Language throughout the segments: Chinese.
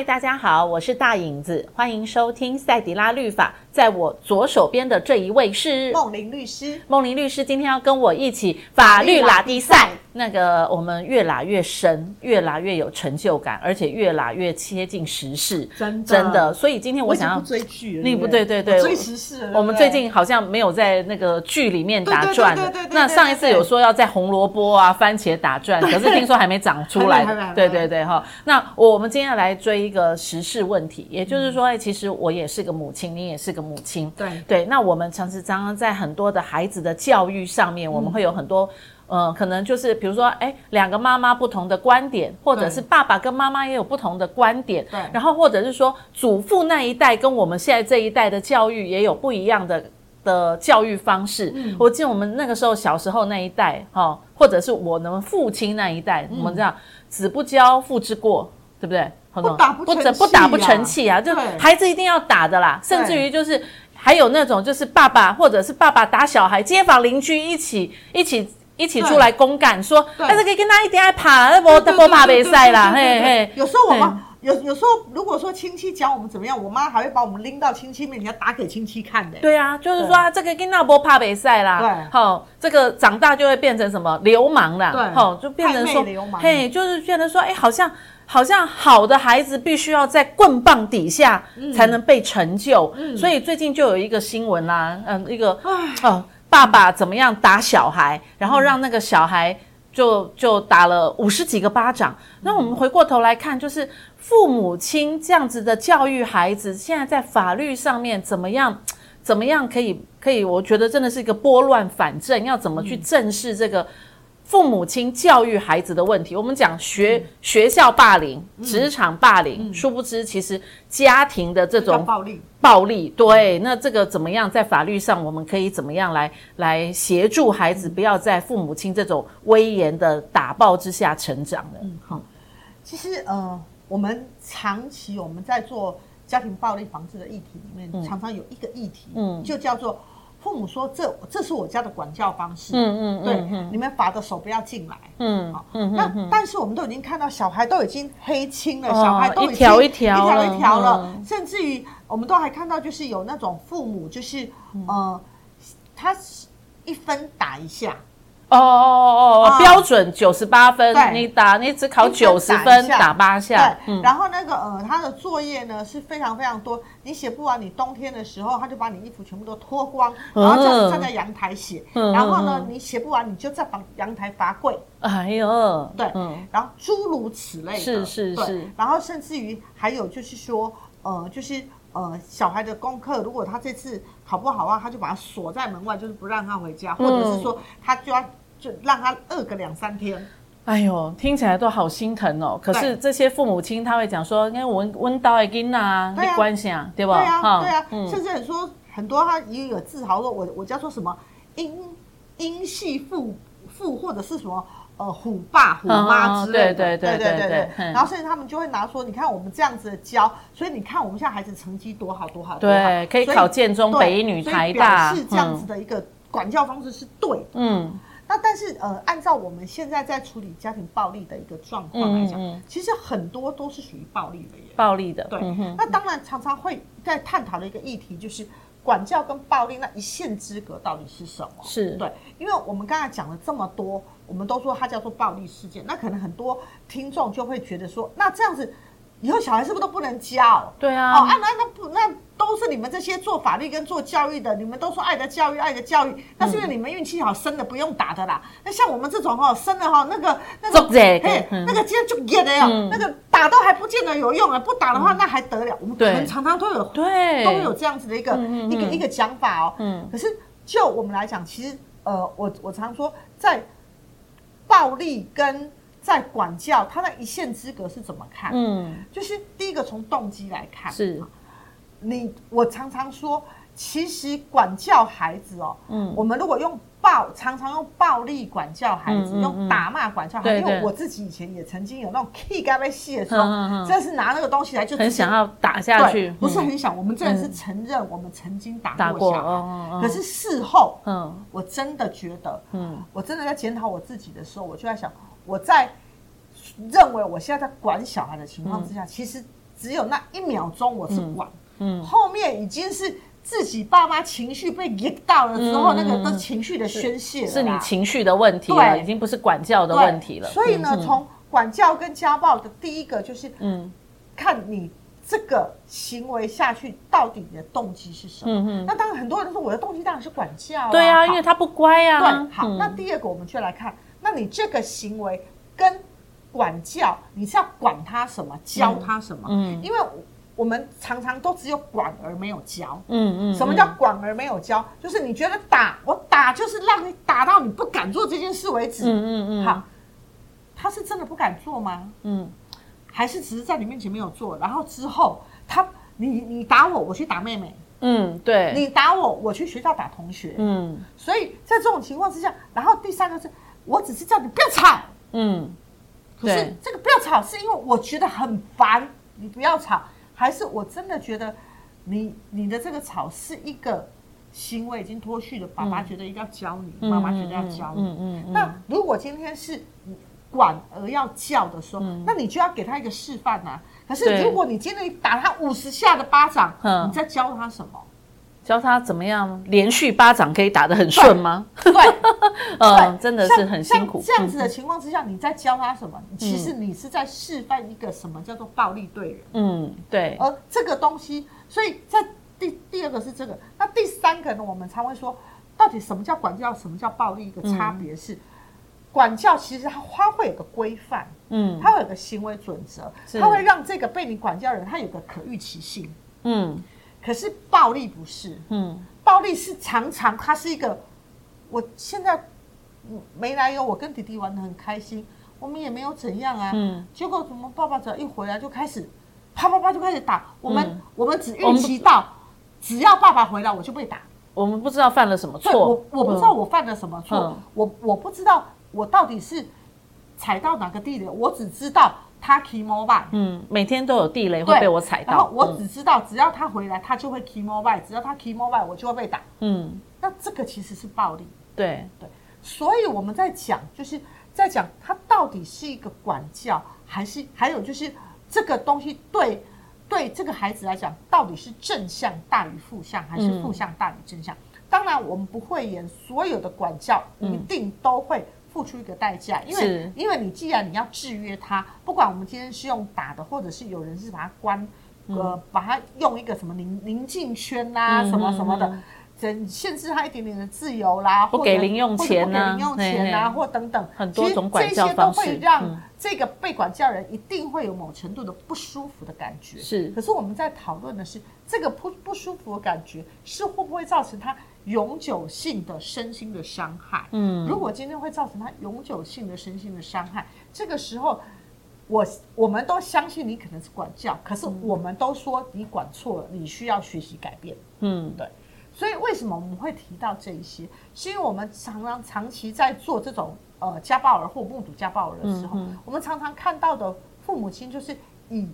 嗨，大家好，我是大影子，欢迎收听赛迪拉律法。在我左手边的这一位是梦玲律师。梦玲律师今天要跟我一起法律拉低赛。那个我们越拉越深，越拉越有成就感，而且越拉越贴近时事。真的，真的。所以今天我想要不追剧，那不对对对，追时事。我们最近好像没有在那个剧里面打转的。那上一次有说要在红萝卜啊、番茄打转，可是听说还没长出来。对对对哈。那我们今天要来追一个时事问题，也就是说，哎，其实我也是个母亲，你也是个。母亲，对。对，那我们常常在很多的孩子的教育上面，我们会有很多，嗯、呃，可能就是比如说，哎，两个妈妈不同的观点，或者是爸爸跟妈妈也有不同的观点，对，然后或者是说祖父那一代跟我们现在这一代的教育也有不一样的的教育方式。嗯、我记得我们那个时候小时候那一代，哈、哦，或者是我们父亲那一代，我们这样子不教父之过，对不对？不打不成器、啊、不打不成器啊！就孩子一定要打的啦，甚至于就是还有那种就是爸爸或者是爸爸打小孩，街坊邻居一起一起一起出来公干，说哎，这个跟他一定爱爬，那不不怕被晒啦，嘿嘿。有时候我们有有时候如果说亲戚讲我们怎么样，我妈还会把我们拎到亲戚面前打给亲戚看的。对啊，就是说这个跟那不怕被晒啦，对，好，这个长大就会变成什么流氓啦，对，好，就变成说嘿，就是觉得说哎，好像。好像好的孩子必须要在棍棒底下才能被成就，所以最近就有一个新闻啦、啊，嗯，一个哦，爸爸怎么样打小孩，然后让那个小孩就就打了五十几个巴掌。那我们回过头来看，就是父母亲这样子的教育孩子，现在在法律上面怎么样？怎么样可以可以？我觉得真的是一个拨乱反正，要怎么去正视这个？父母亲教育孩子的问题，我们讲学、嗯、学校霸凌、职、嗯、场霸凌，嗯、殊不知其实家庭的这种暴力，暴力对。那这个怎么样在法律上，我们可以怎么样来来协助孩子，不要在父母亲这种威严的打抱之下成长的？嗯，好。其实呃，我们长期我们在做家庭暴力防治的议题里面，嗯、常常有一个议题，嗯，就叫做。父母说：“这这是我家的管教方式，嗯嗯，对，你们罚的手不要进来，嗯，好，那但是我们都已经看到小孩都已经黑青了，小孩都已经一条一条一条一条了，甚至于我们都还看到就是有那种父母就是呃，他一分打一下。”哦哦哦哦，标准九十八分，你打你只考九十分，打八下。对，然后那个呃，他的作业呢是非常非常多，你写不完，你冬天的时候他就把你衣服全部都脱光，然后叫你站在阳台写，然后呢你写不完，你就在房阳台罚跪。哎呦，对，然后诸如此类的，是是是，然后甚至于还有就是说，呃，就是呃，小孩的功课，如果他这次考不好啊，他就把他锁在门外，就是不让他回家，或者是说他就要。就让他饿个两三天，哎呦，听起来都好心疼哦。可是这些父母亲他会讲说，因为温温刀的囡啊，没关系啊，对吧？对啊，对啊，甚至很说很多他也有自豪说，我我叫做什么英英系父父或者是什么呃虎爸虎妈之类的，对对对对对。然后甚至他们就会拿说，你看我们这样子的教，所以你看我们现在孩子成绩多好多好，对，可以考建中、北一女、台大，是这样子的一个管教方式是对，嗯。那但是呃，按照我们现在在处理家庭暴力的一个状况来讲，嗯嗯、其实很多都是属于暴力的耶。暴力的，对。嗯、那当然常常会在探讨的一个议题就是管教跟暴力那一线之隔到底是什么？是对，因为我们刚才讲了这么多，我们都说它叫做暴力事件，那可能很多听众就会觉得说，那这样子。以后小孩是不是都不能教？对啊。哦，啊，那那不那都是你们这些做法律跟做教育的，你们都说爱的教育，爱的教育，那是因为你们运气好，生的不用打的啦。那像我们这种哦，生的哈，那个那个，嘿，那个今天就演的哟，那个打都还不见得有用啊，不打的话那还得了？我们可能常常都有，对，都有这样子的一个一个一个讲法哦。嗯。可是就我们来讲，其实呃，我我常说，在暴力跟在管教，他的一线之隔是怎么看？嗯，就是第一个从动机来看，是，你我常常说，其实管教孩子哦，嗯，我们如果用暴，常常用暴力管教孩子，用打骂管教孩子，因为我自己以前也曾经有那种气该被泄的时候，真是拿那个东西来就很想要打下去，不是很想，我们真的是承认我们曾经打过小孩，可是事后，嗯，我真的觉得，嗯，我真的在检讨我自己的时候，我就在想。我在认为我现在在管小孩的情况之下，嗯、其实只有那一秒钟我是管，嗯，后面已经是自己爸妈情绪被引到了之后，那个都情绪的宣泄了，是你情绪的问题了，已经不是管教的问题了。所以呢，从管教跟家暴的第一个就是，嗯，看你。这个行为下去，到底你的动机是什么？嗯嗯。那当然，很多人说我的动机当然是管教啊。对啊，因为他不乖啊。对，好。那第二个，我们就来看，那你这个行为跟管教，你是要管他什么，教他什么？嗯。因为我们常常都只有管而没有教。嗯嗯。什么叫管而没有教？就是你觉得打我打，就是让你打到你不敢做这件事为止。嗯嗯嗯。好，他是真的不敢做吗？嗯。还是只是在你面前没有做，然后之后他你你打我，我去打妹妹，嗯，对，你打我，我去学校打同学，嗯，所以在这种情况之下，然后第三个是，我只是叫你不要吵，嗯，可是这个不要吵是因为我觉得很烦，你不要吵，还是我真的觉得你你的这个吵是一个行为已经脱序了，爸爸觉得一定要教你，妈妈觉得要教你，嗯嗯，那如果今天是。管而要教的时候，嗯、那你就要给他一个示范呐、啊。可是如果你今天打他五十下的巴掌，你在教他什么？教他怎么样连续巴掌可以打得很顺吗？对，嗯，真的是很辛苦。这样子的情况之下，你在教他什么？嗯、其实你是在示范一个什么叫做暴力对人。嗯，对。而这个东西，所以在第第二个是这个，那第三个呢？我们常会说，到底什么叫管教，什么叫暴力？一个差别是。嗯管教其实它它会有个规范，嗯，它会有个行为准则，是它会让这个被你管教的人他有个可预期性，嗯。可是暴力不是，嗯，暴力是常常它是一个，我现在没来由，我跟弟弟玩的很开心，我们也没有怎样啊，嗯。结果怎么爸爸只要一回来就开始啪啪啪就开始打。我们，嗯、我们只预期到只要爸爸回来我就被打，我们不知道犯了什么错，我我不知道我犯了什么错，嗯、我我不知道。我到底是踩到哪个地雷？我只知道他 key mobile，嗯，每天都有地雷会被我踩到。然后我只知道，只要他回来，他就会 key mobile，只要他 key mobile，我就会被打。嗯，那这个其实是暴力。对对，所以我们在讲，就是在讲他到底是一个管教，还是还有就是这个东西对对这个孩子来讲，到底是正向大于负向，还是负向大于正向？嗯、当然，我们不会演所有的管教一定都会。付出一个代价，因为因为你既然你要制约他，不管我们今天是用打的，或者是有人是把他关，嗯、呃，把他用一个什么宁宁静圈啦、啊，嗯、什么什么的，整限制他一点点的自由啦，不给零用钱啊，零用钱啊，或等等，很多种管教方式，这些都会让这个被管教人一定会有某程度的不舒服的感觉。是，可是我们在讨论的是这个不不舒服的感觉是会不会造成他。永久性的身心的伤害，嗯，如果今天会造成他永久性的身心的伤害，这个时候，我我们都相信你可能是管教，可是我们都说你管错了，你需要学习改变，嗯，对。所以为什么我们会提到这一些？是因为我们常常长期在做这种呃家暴儿或目睹家暴儿的时候，嗯、我们常常看到的父母亲就是以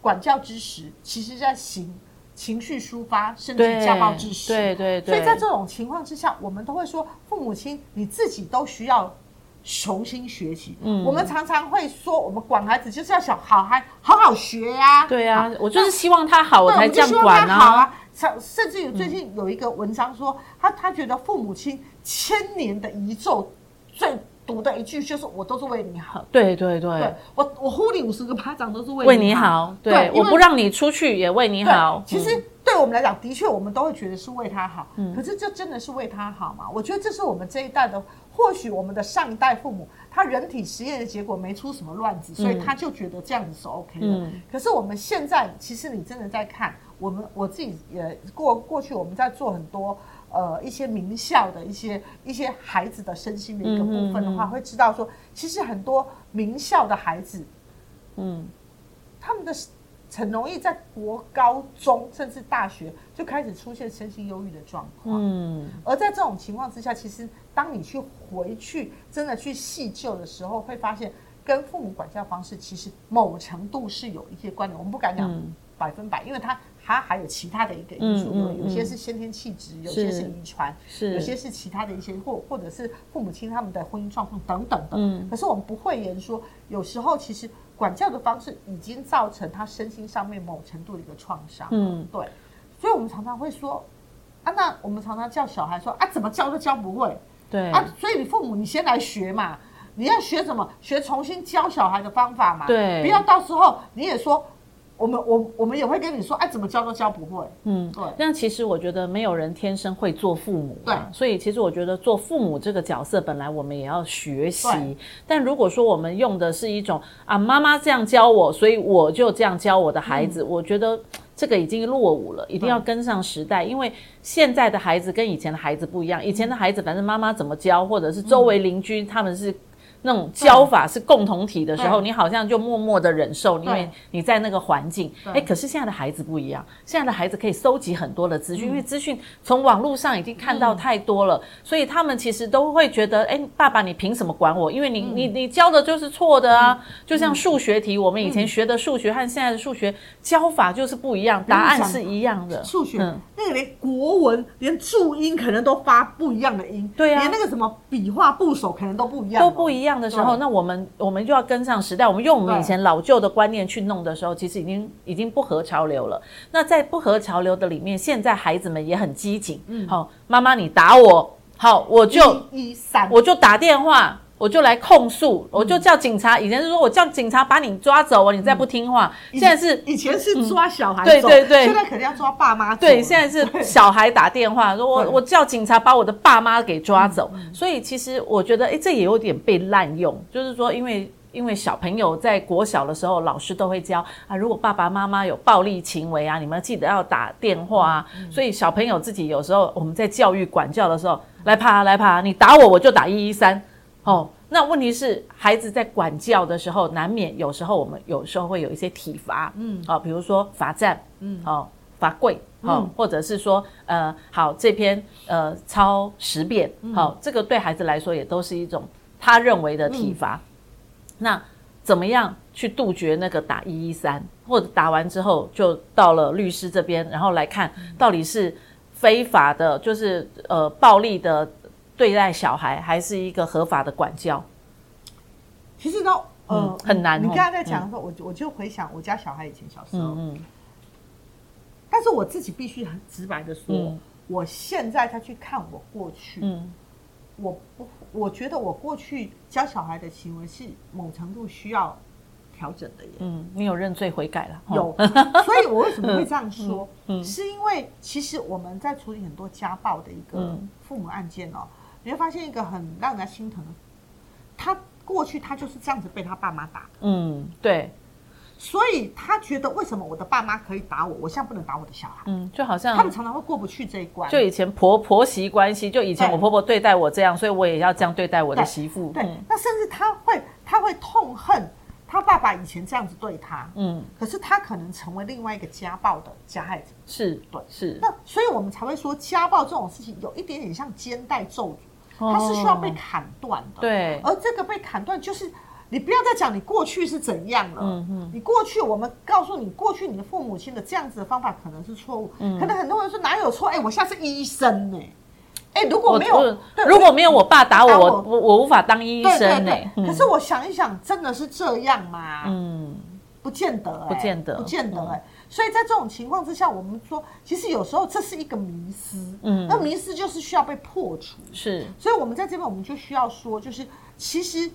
管教之实，其实在行。情绪抒发，甚至家暴致死。对对对。所以在这种情况之下，我们都会说，父母亲你自己都需要重新学习。嗯。我们常常会说，我们管孩子就是要想好孩好好学呀。对呀，我就是希望他好，我才这样管啊。甚甚至于最近有一个文章说，他他觉得父母亲千年的遗咒最。读的一句就是我都是为你好，对对对，我我呼你五十个巴掌都是为你好，对，我不让你出去也为你好。其实对我们来讲，的确我们都会觉得是为他好，可是这真的是为他好吗？我觉得这是我们这一代的，或许我们的上一代父母，他人体实验的结果没出什么乱子，所以他就觉得这样子是 OK 的。可是我们现在，其实你真的在看我们，我自己也过过去，我们在做很多。呃，一些名校的一些一些孩子的身心的一个部分的话，会知道说，其实很多名校的孩子，嗯，他们的很容易在国高中甚至大学就开始出现身心忧郁的状况。嗯，而在这种情况之下，其实当你去回去真的去细究的时候，会发现跟父母管教方式其实某程度是有一些关联。我们不敢讲百分百，因为它。它还有其他的一个因素，有有些是先天气质，有些是遗传，有些是其他的一些，或或者是父母亲他们的婚姻状况等等的。嗯，可是我们不会言说，有时候其实管教的方式已经造成他身心上面某程度的一个创伤。嗯，对。所以我们常常会说，啊，那我们常常叫小孩说，啊，怎么教都教不会。对。啊，所以你父母，你先来学嘛。你要学什么？学重新教小孩的方法嘛。对。不要到时候你也说。我们我我们也会跟你说，哎，怎么教都教不会。嗯，对。那其实我觉得没有人天生会做父母，对。所以其实我觉得做父母这个角色本来我们也要学习。但如果说我们用的是一种啊，妈妈这样教我，所以我就这样教我的孩子，嗯、我觉得这个已经落伍了，一定要跟上时代。因为现在的孩子跟以前的孩子不一样，以前的孩子反正妈妈怎么教，或者是周围邻居他们是。那种教法是共同体的时候，你好像就默默的忍受，因为你在那个环境。哎，可是现在的孩子不一样，现在的孩子可以搜集很多的资讯，因为资讯从网络上已经看到太多了，所以他们其实都会觉得，哎，爸爸你凭什么管我？因为你你你教的就是错的啊！就像数学题，我们以前学的数学和现在的数学教法就是不一样，答案是一样的。数学那个连国文连注音可能都发不一样的音，对啊，连那个什么笔画部首可能都不一样，都不一样。的时候，那我们我们就要跟上时代。我们用我们以前老旧的观念去弄的时候，其实已经已经不合潮流了。那在不合潮流的里面，现在孩子们也很机警。嗯，好，妈妈你打我，好，我就一一三，我就打电话。我就来控诉，我就叫警察。以前是说我叫警察把你抓走哦，你再不听话。现在是以前是抓小孩，对对对，现在肯定要抓爸妈。对，现在是小孩打电话说，我我叫警察把我的爸妈给抓走。所以其实我觉得，哎，这也有点被滥用。就是说，因为因为小朋友在国小的时候，老师都会教啊，如果爸爸妈妈有暴力行为啊，你们记得要打电话啊。所以小朋友自己有时候我们在教育管教的时候，来爬来爬，你打我我就打一一三。哦，那问题是孩子在管教的时候，难免有时候我们有时候会有一些体罚，嗯，哦，比如说罚站，嗯，哦，罚跪，哦，嗯、或者是说，呃，好，这篇呃抄十遍，好、哦，这个对孩子来说也都是一种他认为的体罚。嗯、那怎么样去杜绝那个打一一三，或者打完之后就到了律师这边，然后来看到底是非法的，就是呃暴力的。对待小孩还是一个合法的管教，其实呢呃、嗯、很难。你刚才在讲的时候，我我就回想我家小孩以前小时候，嗯，但是我自己必须很直白的说，嗯、我现在再去看我过去，嗯，我不，我觉得我过去教小孩的行为是某程度需要调整的耶。嗯，你有认罪悔改了？有，所以我为什么会这样说？嗯，嗯是因为其实我们在处理很多家暴的一个父母案件哦。你会发现一个很让人家心疼的，他过去他就是这样子被他爸妈打。嗯，对，所以他觉得为什么我的爸妈可以打我，我现在不能打我的小孩？嗯，就好像他们常常会过不去这一关。就以前婆婆媳关系，就以前我婆婆对待我这样，所以我也要这样对待我的媳妇。对，那甚至他会他会痛恨他爸爸以前这样子对他。嗯，可是他可能成为另外一个家暴的加害者。是，对，是。那所以我们才会说家暴这种事情有一点点像肩带咒诅。它是需要被砍断的，对。而这个被砍断，就是你不要再讲你过去是怎样了。嗯嗯。你过去，我们告诉你，过去你的父母亲的这样子的方法可能是错误。嗯。可能很多人说哪有错？哎，我现在是医生呢。哎，如果没有，如果没有我爸打我，我我我无法当医生呢。可是我想一想，真的是这样吗？嗯，不见得，不见得，不见得。哎。所以在这种情况之下，我们说，其实有时候这是一个迷思，嗯，那迷思就是需要被破除，是。所以我们在这边，我们就需要说，就是其实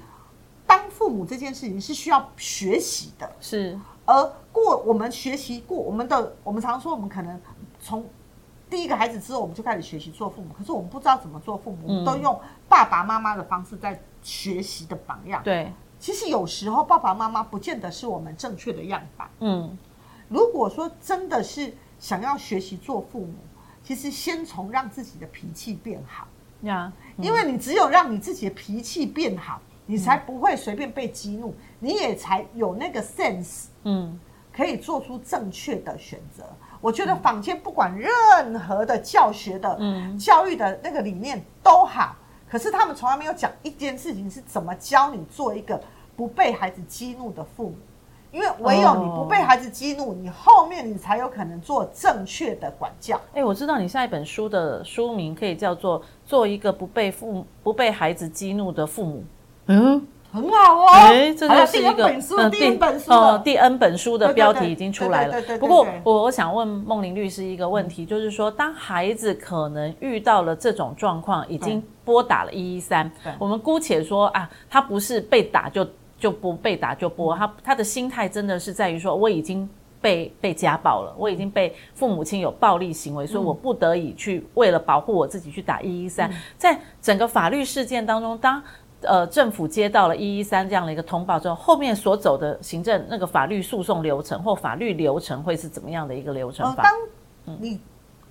当父母这件事情是需要学习的，是。而过我们学习过我们的，我们常常说，我们可能从第一个孩子之后，我们就开始学习做父母，可是我们不知道怎么做父母，我们都用爸爸妈妈的方式在学习的榜样。对，其实有时候爸爸妈妈不见得是我们正确的样板，嗯。如果说真的是想要学习做父母，其实先从让自己的脾气变好呀，因为你只有让你自己的脾气变好，你才不会随便被激怒，你也才有那个 sense，嗯，可以做出正确的选择。我觉得坊间不管任何的教学的、嗯，教育的那个理念都好，可是他们从来没有讲一件事情是怎么教你做一个不被孩子激怒的父母。因为唯有你不被孩子激怒，你后面你才有可能做正确的管教。哎，我知道你下一本书的书名可以叫做《做一个不被父不被孩子激怒的父母》。嗯，很好哦。哎，这就是一个嗯第本书哦，第 N 本书的标题已经出来了。不过我我想问梦玲律师一个问题，就是说，当孩子可能遇到了这种状况，已经拨打了一一三，我们姑且说啊，他不是被打就就不被打就拨，他他的心态真的是在于说，我已经。被被家暴了，我已经被父母亲有暴力行为，所以我不得已去为了保护我自己去打一一三。在整个法律事件当中，当呃政府接到了一一三这样的一个通报之后，后面所走的行政那个法律诉讼流程或法律流程会是怎么样的一个流程法？当你。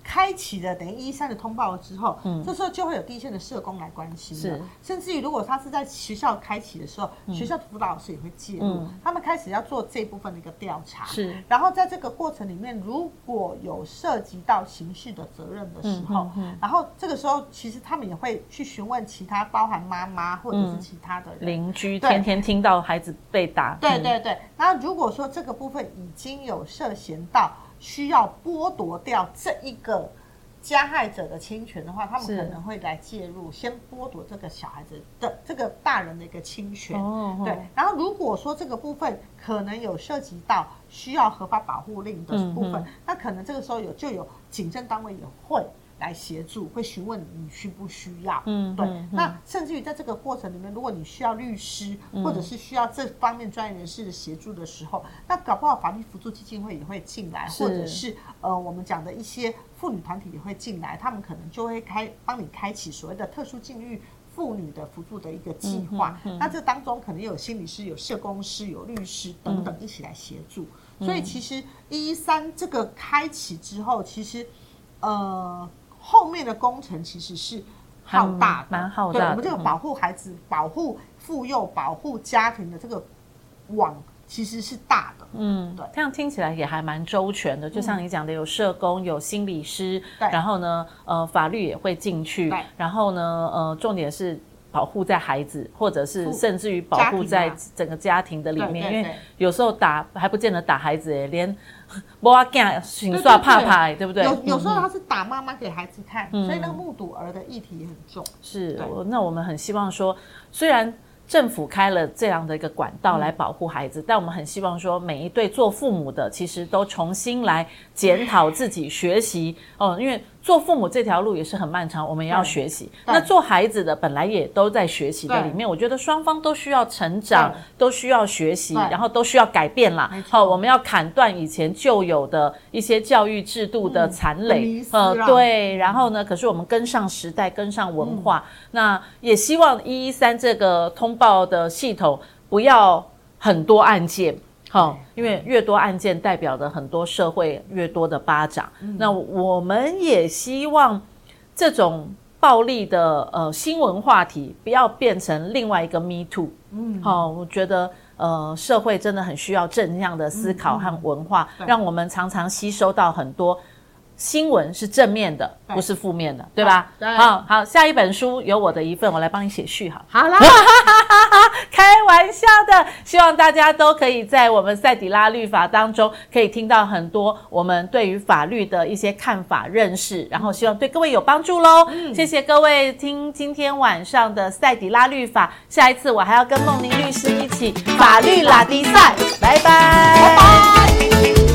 开启了等于一三的通报了之后，嗯，这时候就会有第一线的社工来关心了，是，甚至于如果他是在学校开启的时候，嗯、学校辅导老师也会介入，嗯、他们开始要做这部分的一个调查，是，然后在这个过程里面，如果有涉及到刑事的责任的时候，嗯、然后这个时候其实他们也会去询问其他包含妈妈或者是其他的人。邻居，天天听到孩子被打，对对对，那如果说这个部分已经有涉嫌到。需要剥夺掉这一个加害者的侵权的话，他们可能会来介入，先剥夺这个小孩子的这个大人的一个侵权。哦，对。然后如果说这个部分可能有涉及到需要合法保护令的部分，那可能这个时候有就有警政单位也会。来协助，会询问你需不需要，嗯，对。嗯、那甚至于在这个过程里面，如果你需要律师，嗯、或者是需要这方面专业人士的协助的时候，那搞不好法律辅助基金会也会进来，或者是呃我们讲的一些妇女团体也会进来，他们可能就会开帮你开启所谓的特殊境遇妇女的辅助的一个计划。那这当中可能有心理师、有社工师、有律师等等一起来协助。嗯、所以其实一一三这个开启之后，其实呃。后面的工程其实是浩大的，蛮浩大的。对，我们这个保护孩子、嗯、保护妇幼、保护家庭的这个网其实是大的。嗯，对，这样听起来也还蛮周全的。就像你讲的，有社工、有心理师，对然后呢，呃，法律也会进去，对然后呢，呃，重点是保护在孩子，或者是甚至于保护在整个家庭的里面，因为有时候打还不见得打孩子，连。不要惊，寻耍怕怕，对不对？有有时候他是打妈妈给孩子看，嗯、所以那个目睹儿的议题也很重。是，那我们很希望说，虽然政府开了这样的一个管道来保护孩子，嗯、但我们很希望说，每一对做父母的其实都重新来检讨自己，学习哦，因为。做父母这条路也是很漫长，我们也要学习。那做孩子的本来也都在学习的里面，我觉得双方都需要成长，都需要学习，然后都需要改变啦。好，我们要砍断以前旧有的一些教育制度的残垒。呃，对。然后呢，可是我们跟上时代，跟上文化。那也希望一一三这个通报的系统不要很多案件。好，因为越多案件代表的很多社会越多的巴掌。嗯、那我们也希望这种暴力的呃新闻话题不要变成另外一个 Me Too。嗯，好，我觉得呃社会真的很需要正向的思考和文化，嗯嗯、让我们常常吸收到很多。新闻是正面的，不是负面的，对吧？对，好好，下一本书有我的一份，我来帮你写序，好。好啦，开玩笑的，希望大家都可以在我们赛底拉律法当中，可以听到很多我们对于法律的一些看法、认识，然后希望对各位有帮助喽。嗯，谢谢各位听今天晚上的赛底拉律法，下一次我还要跟孟宁律师一起法律拉迪赛，拜拜，拜拜。